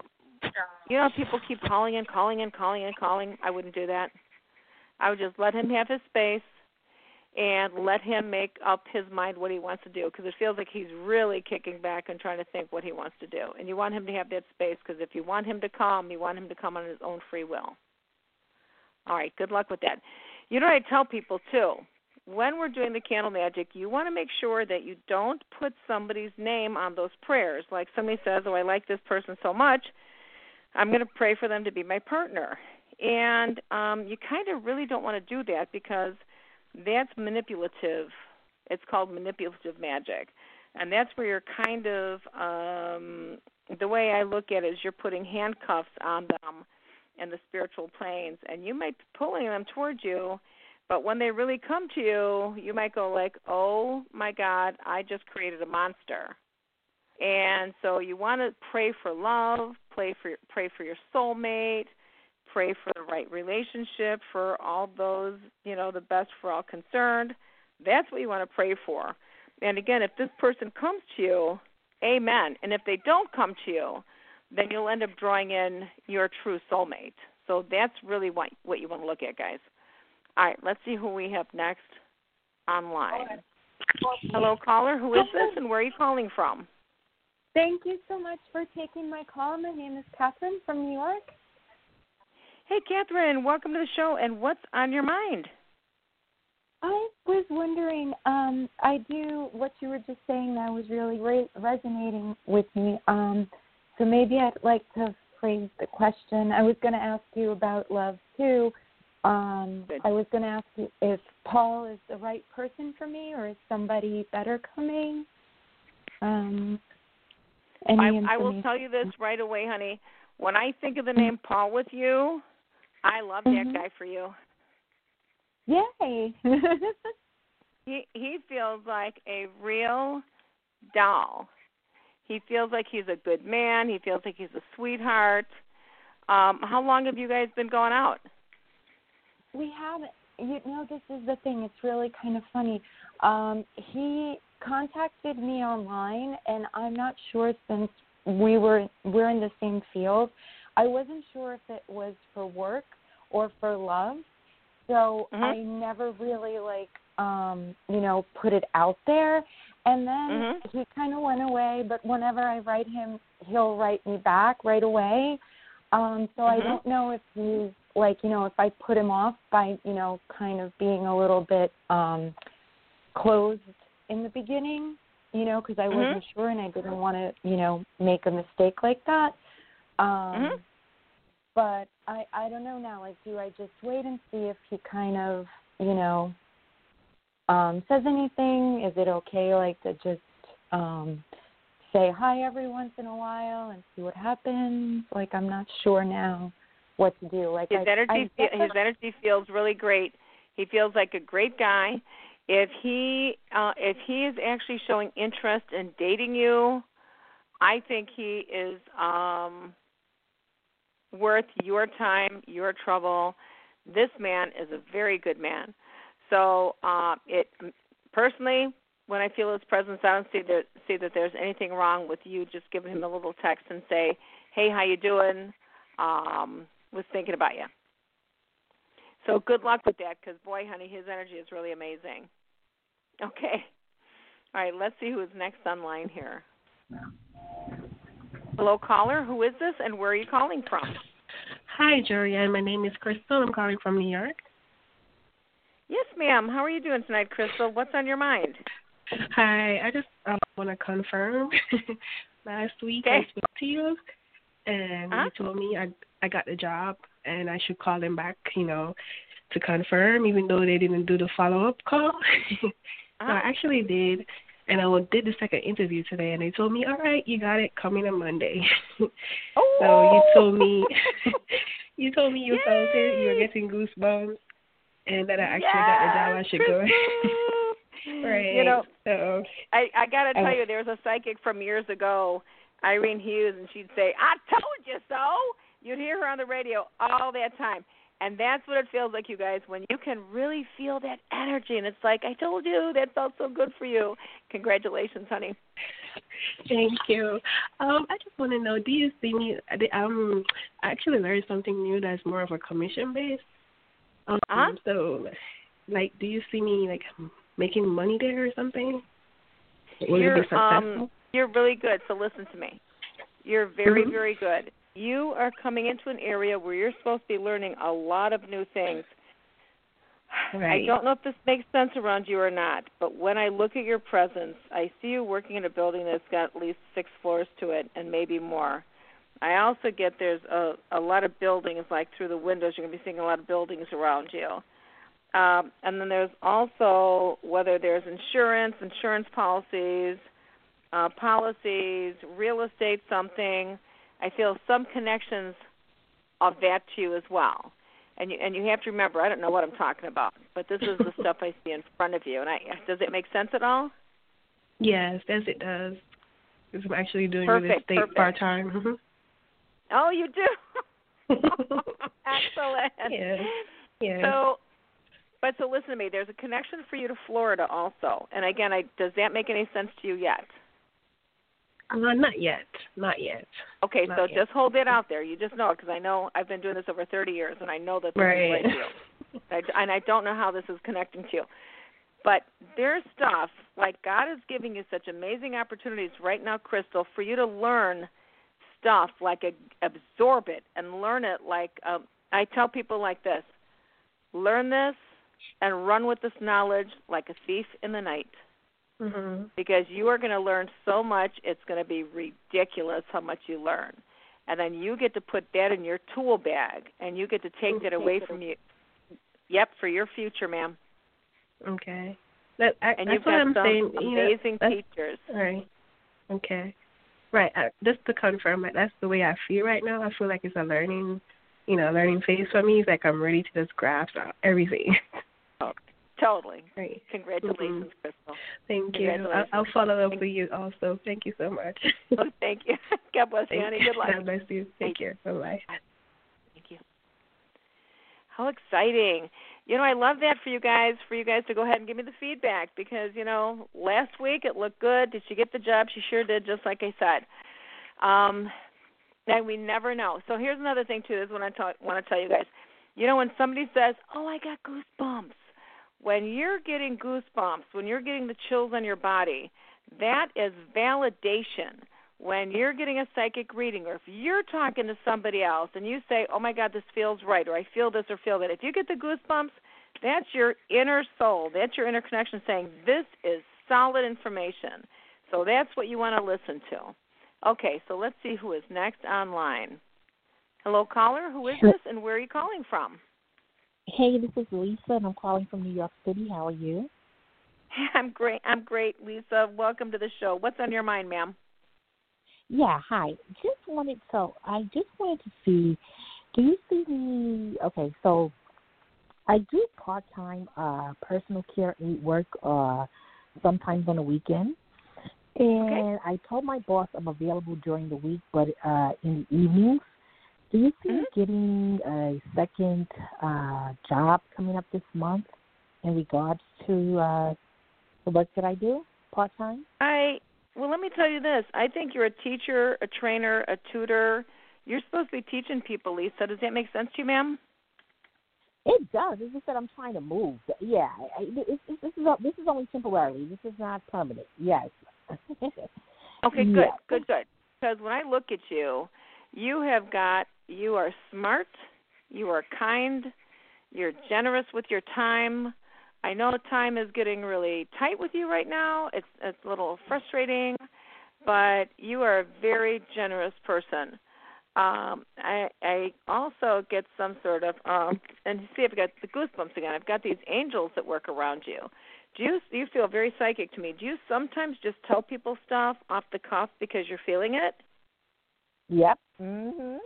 Speaker 2: You know, people keep calling and calling and calling and calling. I wouldn't do that. I would just let him have his space and let him make up his mind what he wants to do because it feels like he's really kicking back and trying to think what he wants to do. And you want him to have that space because if you want him to come, you want him to come on his own free will. All right, good luck with that. You know what I tell people too? When we're doing the candle magic, you want to make sure that you don't put somebody's name on those prayers. Like somebody says, "Oh, I like this person so much, I'm going to pray for them to be my partner." And um you kind of really don't want to do that because that's manipulative. It's called manipulative magic. And that's where you're kind of um the way I look at it is you're putting handcuffs on them in the spiritual planes and you might be pulling them towards you, but when they really come to you, you might go like, "Oh my god, I just created a monster." And so you want to pray for love, pray for pray for your soulmate, pray for the right relationship for all those, you know, the best for all concerned. That's what you want to pray for. And again, if this person comes to you, amen. And if they don't come to you, then you'll end up drawing in your true soulmate. So that's really what what you want to look at, guys. All right, let's see who we have next online. Hello, caller. Who is this, and where are you calling from?
Speaker 12: Thank you so much for taking my call. My name is Catherine from New York.
Speaker 2: Hey, Catherine. Welcome to the show. And what's on your mind?
Speaker 12: I was wondering, um, I do what you were just saying that was really re- resonating with me. Um, so maybe I'd like to phrase the question. I was going to ask you about love too. Um, I was going to ask you if Paul is the right person for me or is somebody better coming? Um,
Speaker 2: I, I will tell you this right away, honey. When I think of the name Paul with you, I love that
Speaker 12: Mhm.
Speaker 2: guy for you.
Speaker 12: Yay!
Speaker 2: He he feels like a real doll. He feels like he's a good man. He feels like he's a sweetheart. Um, how long have you guys been going out?
Speaker 12: we haven't. You know, this is the thing. It's really kind of funny. Um, he contacted me online, and I'm not sure since we were we're in the same field. I wasn't sure if it was for work or for love. So
Speaker 2: Mhm.
Speaker 12: I never really like um, you know, put it out there. And then
Speaker 2: Mhm.
Speaker 12: he kind of went away, but whenever I write him, he'll write me back right away. Um so I
Speaker 2: Mhm.
Speaker 12: don't know if he's like, you know, if I put him off by, you know, kind of being a little bit um closed in the beginning, you know, because I
Speaker 2: Mhm.
Speaker 12: wasn't sure and I didn't want to, you know, make a mistake like that. Um
Speaker 2: Mhm.
Speaker 12: But I I don't know now. Like, do I just wait and see if he kind of, you know, um says anything? Is it okay, like, to just um say hi every once in a while and see what happens? Like, I'm not sure now what to do. Like,
Speaker 2: his
Speaker 12: I,
Speaker 2: energy
Speaker 12: I
Speaker 2: fe-
Speaker 12: guess
Speaker 2: his energy feels really great. He feels like a great guy. If he uh if he is actually showing interest in dating you, I think he is um worth your time, your trouble. This man is a very good man. So, uh it personally when I feel his presence, I don't see that see that there's anything wrong with you just giving him a little text and say, "Hey, how you doing? Um, was thinking about you." So good luck with that, because boy, honey, his energy is really amazing. Okay. All right, let's see who is next online here. Hello, caller. Who is this, and where are you calling from?
Speaker 13: Hi, Jorianne. My name is Crystal. I'm calling from New York.
Speaker 2: Yes, ma'am. How are you doing tonight, Crystal? What's on your mind?
Speaker 13: Hi. I just uh, want to confirm. Last week I
Speaker 2: Okay.
Speaker 13: spoke to you, and
Speaker 2: Uh-huh.
Speaker 13: you told me I I got the job, and I should call them back, you know, to confirm, even though they didn't do the follow up call. so I
Speaker 2: Uh-huh.
Speaker 13: actually did, and I did the second interview today, and they told me, all right, you got it, coming on Monday. Oh. so you oh. told me, you told me you felt it, you were getting goosebumps, and that I actually got the job. I should go. right.
Speaker 2: You know,
Speaker 13: so
Speaker 2: I I gotta tell
Speaker 13: wa-
Speaker 2: you, there was a psychic from years ago, Irene Hughes, and she'd say, "I told you so." You'd hear her on the radio all that time, and that's what it feels like, you guys, when you can really feel that energy, and it's like, "I told you, that felt so good for you." Congratulations, honey.
Speaker 13: Thank you. Um, I just want to know, do you see me? Um, I actually learned something new that's more of a commission based. Um,
Speaker 2: Uh-huh.
Speaker 13: So, like, do you see me like making money there or something? Will
Speaker 2: you're
Speaker 13: it be successful?
Speaker 2: um you're really good. So listen to me. You're very
Speaker 13: Mhm.
Speaker 2: very good. You are coming into an area where you're supposed to be learning a lot of new things.
Speaker 13: Right.
Speaker 2: I don't know if this makes sense around you or not, but when I look at your presence, I see you working in a building that's got at least six floors to it and maybe more. I also get there's a a lot of buildings like through the windows. You're going to be seeing a lot of buildings around you. Um, and then there's also whether there's insurance, insurance policies, uh, policies, real estate, something. I feel some connections of that to you as well. And you and you have to remember, I don't know what I'm talking about, but this is the stuff I see in front of you. And I does it make sense at all?
Speaker 13: Yes, yes, it does. Because I'm actually doing real
Speaker 2: Perfect,
Speaker 13: estate
Speaker 2: perfect.
Speaker 13: part time.
Speaker 2: Oh, you do. Excellent.
Speaker 13: Yeah. Yeah.
Speaker 2: So, but so listen to me. There's a connection for you to Florida also. And again, I does that make any sense to you yet?
Speaker 13: Uh, not yet. Not yet.
Speaker 2: Okay,
Speaker 13: Not
Speaker 2: so
Speaker 13: yet.
Speaker 2: just hold that out there. You just know it because I know I've been doing this over 30 years, and I know that this
Speaker 13: Right.
Speaker 2: is you. I, and I don't know how this is connecting to you. But there's stuff like God is giving you such amazing opportunities right now, Crystal, for you to learn stuff like a, absorb it and learn it. Like um, I tell people like this: learn this and run with this knowledge like a thief in the night
Speaker 13: Mhm.
Speaker 2: because you are going to learn so much it's going to be ridiculous how much you learn and then you get to put that in your tool bag and you get to take that away from you yep for your future ma'am
Speaker 13: Okay. That I,
Speaker 2: and
Speaker 13: that's
Speaker 2: you've
Speaker 13: what
Speaker 2: got
Speaker 13: I'm
Speaker 2: some
Speaker 13: saying. you know,
Speaker 2: amazing teachers
Speaker 13: Right. Okay. Right. Uh, just to confirm, that's the way I feel right now. I feel like it's a learning, you know, learning phase for me. It's like I'm ready to just grasp everything.
Speaker 2: totally
Speaker 13: Great.
Speaker 2: congratulations
Speaker 13: Mhm.
Speaker 2: crystal
Speaker 13: Thank you. I'll, I'll follow up with you also. Thank you so much.
Speaker 2: oh, thank you god bless you
Speaker 13: Thank
Speaker 2: honey good luck
Speaker 13: God bless you. Take care. Bye bye.
Speaker 2: Thank you. How exciting. you know, I love that for you guys, for you guys to go ahead and give me the feedback because, you know, last week it looked good. Did she get the job? She sure did, just like I said. Um, and we never know. So here's another thing too. This is what I ta- want to tell you guys. You know, when somebody says, "Oh, I got goosebumps," when you're getting goosebumps, when you're getting the chills on your body, that is validation when you're getting a psychic reading or if you're talking to somebody else and you say, "Oh my god, this feels right," or "I feel this or feel that." If you get the goosebumps, that's your inner soul. That's your inner connection saying, "This is solid information." So that's what you want to listen to. Okay, so let's see who is next online. Hello caller, who is this and where are you calling from?
Speaker 14: Hey, this is Lisa and I'm calling from New York City. How are you?
Speaker 2: I'm great. I'm great, Lisa. Welcome to the show. What's on your mind, ma'am?
Speaker 14: Yeah, hi. Just wanted so I just wanted to see do you see me okay, so I do part time uh personal care aid work uh sometimes on the weekend. And
Speaker 2: Okay.
Speaker 14: I told my boss I'm available during the week but uh in the evenings. Do you see
Speaker 2: Mm-hmm.
Speaker 14: getting a second uh job coming up this month in regards to uh the work that I do part time?
Speaker 2: I well, let me tell you this. I think you're a teacher, a trainer, a tutor. You're supposed to be teaching people, Lisa. Does that make sense to you, ma'am?
Speaker 14: It does. It's just that I'm trying to move. Yeah, I- I- it's, it's, this is this is only temporarily. This is not permanent. Yes.
Speaker 2: Okay, good,
Speaker 14: Yeah.
Speaker 2: good, good. Because when I look at you, you have got you are smart, you are kind, you're generous with your time. I know time is getting really tight with you right now. It's it's a little frustrating, but you are a very generous person. Um, I I also get some sort of um, and see I've got the goosebumps again. I've got these angels that work around you. Do you you feel very psychic to me? Do you sometimes just tell people stuff off the cuff because you're feeling it?
Speaker 14: Yep. Mhm.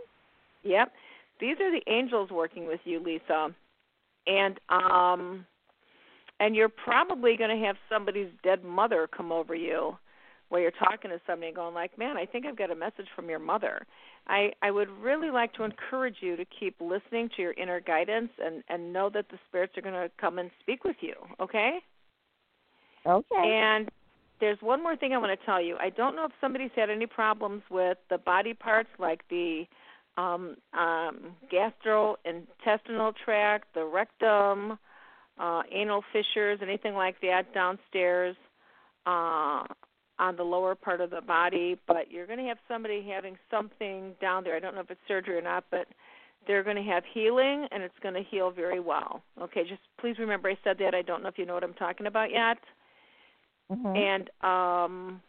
Speaker 2: Yep. These are the angels working with you, Lisa. And um and you're probably going to have somebody's dead mother come over you while you're talking to somebody and going like, "Man, I think I've got a message from your mother." I I would really like to encourage you to keep listening to your inner guidance and and know that the spirits are going to come and speak with you, okay?
Speaker 14: Okay.
Speaker 2: And there's one more thing I want to tell you. I don't know if somebody's had any problems with the body parts like the um, um, gastrointestinal tract, the rectum, uh, anal fissures, anything like that downstairs uh, on the lower part of the body. But you're going to have somebody having something down there. I don't know if it's surgery or not, but they're going to have healing and it's going to heal very well. Okay, just please remember I said that. I don't know if you know what I'm talking about yet.
Speaker 14: Mhm.
Speaker 2: And um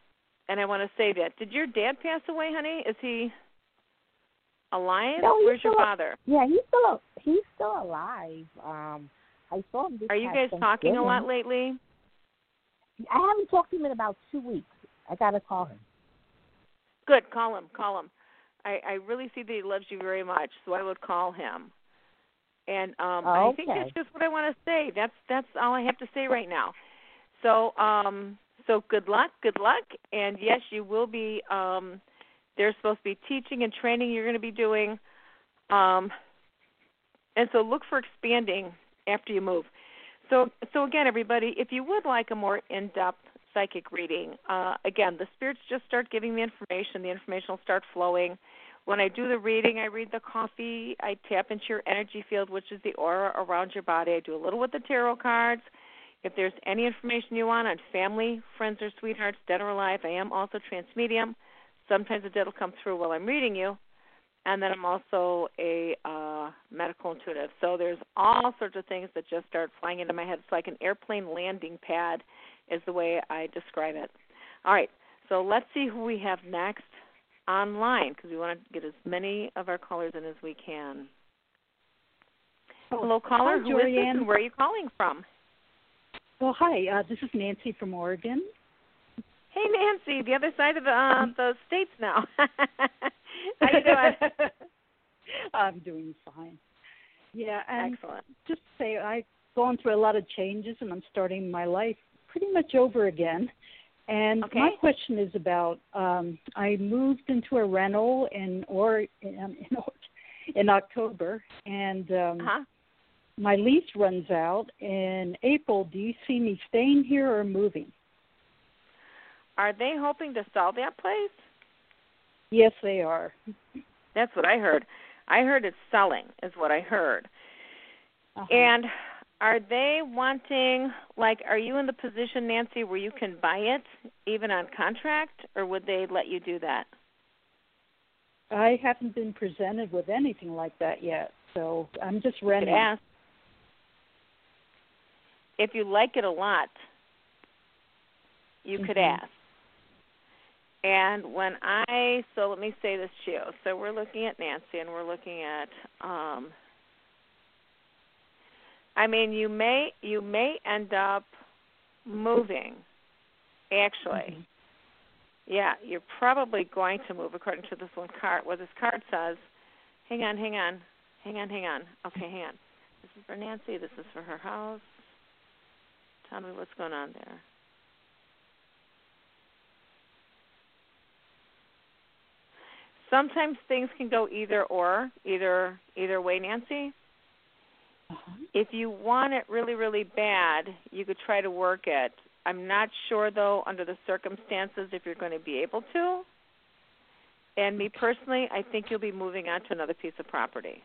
Speaker 2: and I want to say that. Did your dad pass away, honey? Is he alive?
Speaker 14: No,
Speaker 2: Where's your
Speaker 14: still-
Speaker 2: father?
Speaker 14: Yeah, he's still he's still alive. Um, I saw him. This
Speaker 2: Are you guys talking a lot lately?
Speaker 14: I haven't talked to him in about two weeks. I gotta call him.
Speaker 2: Good. Call him. Call him. I I really see that he loves you very much, so I would call him. And um I think that's just what I want to say. That's that's all I have to say right now. So um so good luck, good luck, and yes, you will be. um There's supposed to be teaching and training you're going to be doing. Um and so look for expanding after you move. So so again, everybody, if you would like a more in-depth psychic reading, uh, again, the spirits just start giving the information. The information will start flowing. When I do the reading, I read the coffee. I tap into your energy field, which is the aura around your body. I do a little with the tarot cards. If there's any information you want on family, friends, or sweethearts, dead or alive, I am also trance medium. Sometimes the dead will come through while I'm reading you, and then I'm also a uh, medical intuitive. So there's all sorts of things that just start flying into my head. It's like an airplane landing pad, is the way I describe it. All right, so let's see who we have next online because we want to get as many of our callers in as we can. Hello, caller.
Speaker 15: hi,
Speaker 2: Who is this and where are you calling from?
Speaker 15: Well, hi. Uh, this is Nancy from Oregon.
Speaker 2: Hey, Nancy, the other side of the uh, the states now. How you doing?
Speaker 15: I'm doing fine. Yeah, and
Speaker 2: Excellent.
Speaker 15: just to say I've gone through a lot of changes, and I'm starting my life pretty much over again. And
Speaker 2: Okay.
Speaker 15: my question is about um, I moved into a rental in or in, in, in October, and um,
Speaker 2: Uh-huh.
Speaker 15: my lease runs out in April. Do you see me staying here or moving?
Speaker 2: Are they hoping to sell that place?
Speaker 15: Yes, they are.
Speaker 2: That's what I heard. I heard it's selling, is what I heard.
Speaker 15: Uh-huh.
Speaker 2: And are they wanting, like, are you in the position, Nancy, where you can buy it even on contract, or would they let you do that?
Speaker 15: I haven't been presented with anything like that yet, so I'm just renting.
Speaker 2: ask. If you like it a lot, you could
Speaker 15: Mhm.
Speaker 2: ask. And when I so let me say this to you. So we're looking at Nancy and we're looking at um I mean you may you may end up moving actually. Yeah, you're probably going to move according to this one card. What this card says. Hang on, hang on. Hang on, hang on. Okay, hang on. This is for Nancy, this is for her house. Tell me what's going on there. Sometimes things can go either or, either either way, Nancy. If you want it really, really bad, you could try to work it. I'm not sure though, under the circumstances, if you're going to be able to. And me personally, I think you'll be moving on to another piece of property.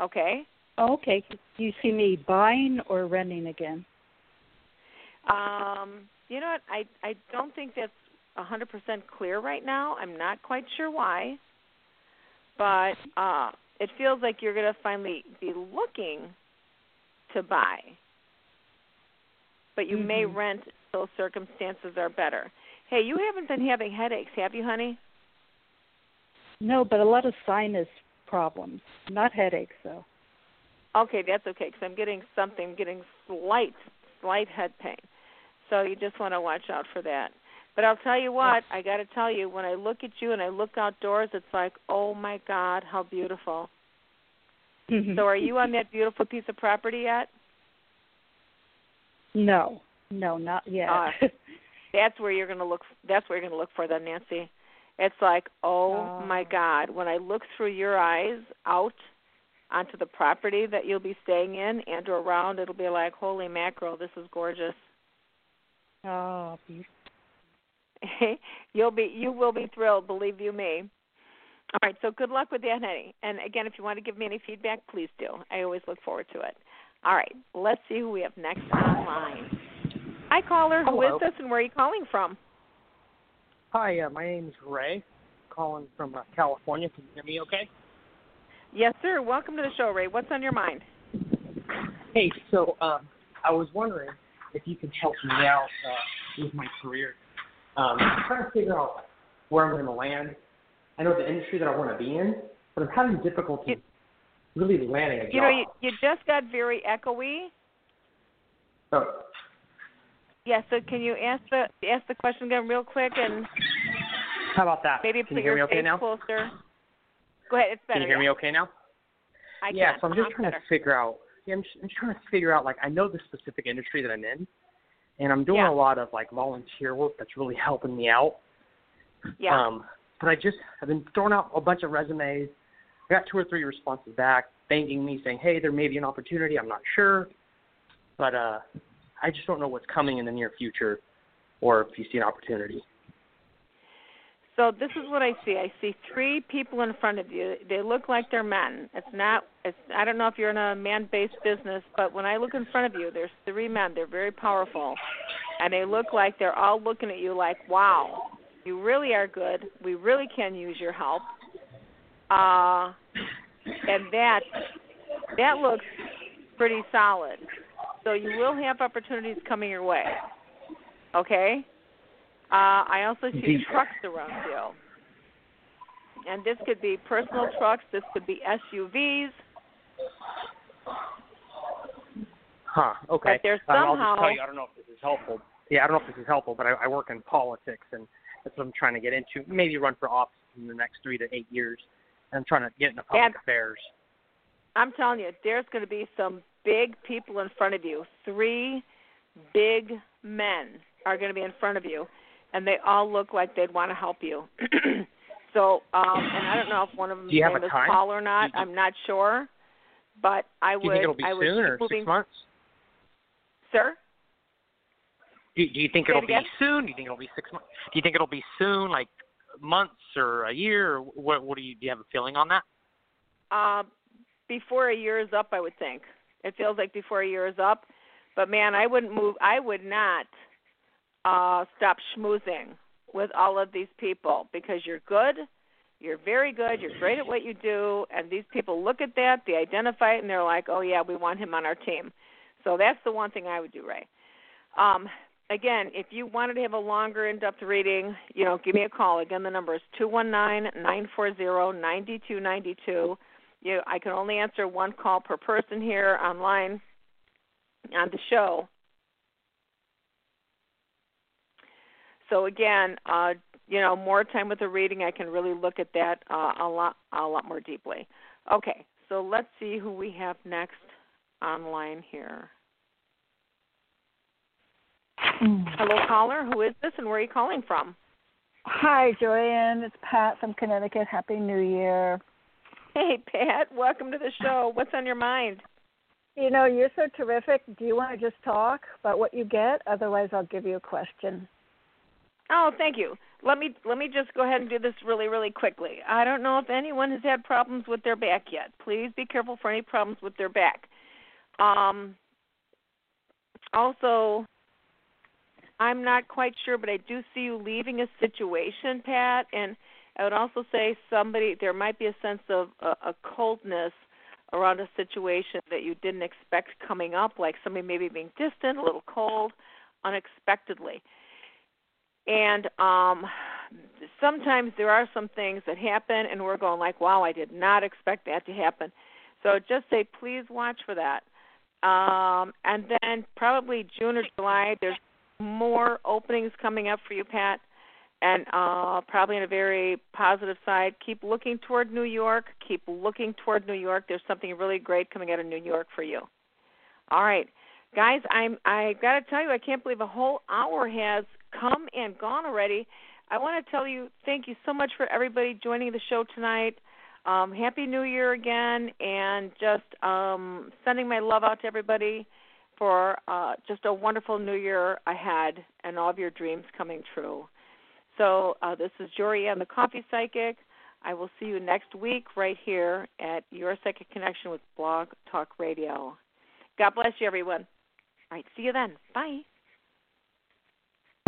Speaker 2: Okay.
Speaker 15: Okay. Do you see me buying or renting again?
Speaker 2: Um, you know what? I I don't think that's a hundred percent clear right now. I'm not quite sure why, but uh, it feels like you're going to finally be looking to buy, but you may
Speaker 15: Mhm.
Speaker 2: rent till circumstances are better. Hey, you haven't been having headaches, have you, honey?
Speaker 15: No, but a lot of sinus problems, not headaches though.
Speaker 2: Okay, that's okay because I'm getting something, getting slight, slight head pain. So you just want to watch out for that. But I'll tell you what, I got to tell you, when I look at you and I look outdoors, it's like, oh my God, how beautiful.
Speaker 15: Mm-hmm.
Speaker 2: So are you on that beautiful piece of property yet?
Speaker 15: No, no, not yet.
Speaker 2: Uh, that's where you're going to look. That's where you're going to look for them, Nancy. It's like, oh
Speaker 15: Oh.
Speaker 2: my God, when I look through your eyes out onto the property that you'll be staying in and around, it'll be like, holy mackerel, this is gorgeous.
Speaker 15: oh, beautiful.
Speaker 2: You'll be you will be thrilled, believe you me. All right, so good luck with that, honey. And again, if you want to give me any feedback, please do. I always look forward to it. All right, let's see who we have next online. Hi, caller. Hello. Who is this, and where are you calling from?
Speaker 16: Hi, uh, my name's Ray, calling from uh, California. Can you hear me okay?
Speaker 2: Yes, sir. Welcome to the show, Ray. What's on your mind?
Speaker 16: Hey, so um, I was wondering if you could help me out uh, with my career. Um, I'm trying to figure out where I'm going to land. I know the industry that I want to be in, but I'm having difficulty really landing a job.
Speaker 2: You know, you, you just got very echoey.
Speaker 16: Oh,
Speaker 2: Yeah, so can you ask the ask the question again real quick and
Speaker 16: how about that?
Speaker 2: maybe
Speaker 16: Can
Speaker 2: put
Speaker 16: you hear
Speaker 2: your
Speaker 16: me okay now?
Speaker 2: closer? Go ahead. It's better.
Speaker 16: Can you hear
Speaker 2: yeah.
Speaker 16: me okay now?
Speaker 2: I
Speaker 16: yeah,
Speaker 2: can.
Speaker 16: so I'm
Speaker 2: Uh-huh,
Speaker 16: just trying
Speaker 2: better.
Speaker 16: to figure out. Yeah, I'm just, I'm just trying to figure out. Like, I know the specific industry that I'm in, and I'm doing
Speaker 2: Yeah.
Speaker 16: a lot of like volunteer work that's really helping me out.
Speaker 2: Yeah.
Speaker 16: Um, but I just I've been throwing out a bunch of resumes. I got two or three responses back, thanking me, saying, "Hey, there may be an opportunity. I'm not sure, but uh, I just don't know what's coming in the near future, or if you see an opportunity."
Speaker 2: So this is what I see. I see three people in front of you. They look like they're men. It's not. It's. I don't know if you're in a man-based business, but when I look in front of you, there's three men. They're very powerful, and they look like they're all looking at you like, "Wow, you really are good. We really can use your help." Uh, and that that looks pretty solid. So you will have opportunities coming your way. Okay. Uh, I also see trucks around you. And this could be personal trucks, this could be SUVs.
Speaker 16: Huh. Okay.
Speaker 2: But there's
Speaker 16: Um, I'll
Speaker 2: somehow-
Speaker 16: just tell you. I don't know if this is helpful. Yeah, I don't know if this is helpful, but I, I work in politics, and that's what I'm trying to get into. Maybe run for office in the next three to eight years. And I'm trying to get into public
Speaker 2: And-
Speaker 16: affairs.
Speaker 2: I'm telling you, there's going to be some big people in front of you. Three big men are going to be in front of you, and they all look like they'd want to help you. so, um, and I don't know if one of
Speaker 16: them
Speaker 2: is? Paul or not. I'm not sure. but I
Speaker 17: Do you
Speaker 2: would.
Speaker 17: think it'll be
Speaker 2: I would
Speaker 17: soon or
Speaker 2: moving.
Speaker 17: six months?
Speaker 2: Sir.
Speaker 17: Do, do you think
Speaker 2: Say it
Speaker 17: it'll be soon? Do you think it'll be six months? Do you think it'll be soon, like months or a year? Or what? What do you do? You have a feeling on that?
Speaker 2: Uh, before a year is up, I would think. It feels like before a year is up. But man, I wouldn't move. I would not uh, stop schmoozing with all of these people because you're good. You're very good. You're great at what you do, and these people look at that, they identify it, and they're like, "Oh yeah, we want him on our team." So that's the one thing I would do, Ray. Um, again, if you wanted to have a longer, in-depth reading, you know, give me a call. Again, the number is two one nine nine four zero ninety two ninety two. You, I can only answer one call per person here online on the show. So again, uh, you know, more time with the reading, I can really look at that uh, a lot, a lot more deeply. Okay, so let's see who we have next online here. Hello, caller. Who is this, and where are you calling from?
Speaker 18: Hi, Joanne. It's Pat from Connecticut. Happy New Year.
Speaker 2: Hey, Pat. Welcome to the show. What's on your mind?
Speaker 18: You know, you're so terrific. Do you want to just talk about what you get? Otherwise, I'll give you a question.
Speaker 2: Oh, thank you. Let me let me just go ahead and do this really really quickly. I don't know if anyone has had problems with their back yet. Please be careful for any problems with their back. Um, also, I'm not quite sure, but I do see you leaving a situation, Pat, and I would also say somebody there might be a sense of a, a coldness around a situation that you didn't expect coming up, like somebody maybe being distant, a little cold, unexpectedly. And um sometimes there are some things that happen and we're going like, Wow, I did not expect that to happen. So just say please watch for that. Um and then probably June or July there's more openings coming up for you, Pat. And uh probably in a very positive side. Keep looking toward New York. Keep looking toward New York. There's something really great coming out of New York for you. All right. Guys, I'm I gotta tell you, I can't believe a whole hour has come and gone already. I want to tell you thank you so much for everybody joining the show tonight. Um, Happy New Year again, and just um, sending my love out to everybody for uh, just a wonderful New Year ahead and all of your dreams coming true. So uh, this is Jorianne, the Coffee Psychic. I will see you next week right here at Your Psychic Connection with Blog Talk Radio. God bless you, everyone. All right, see you then. Bye.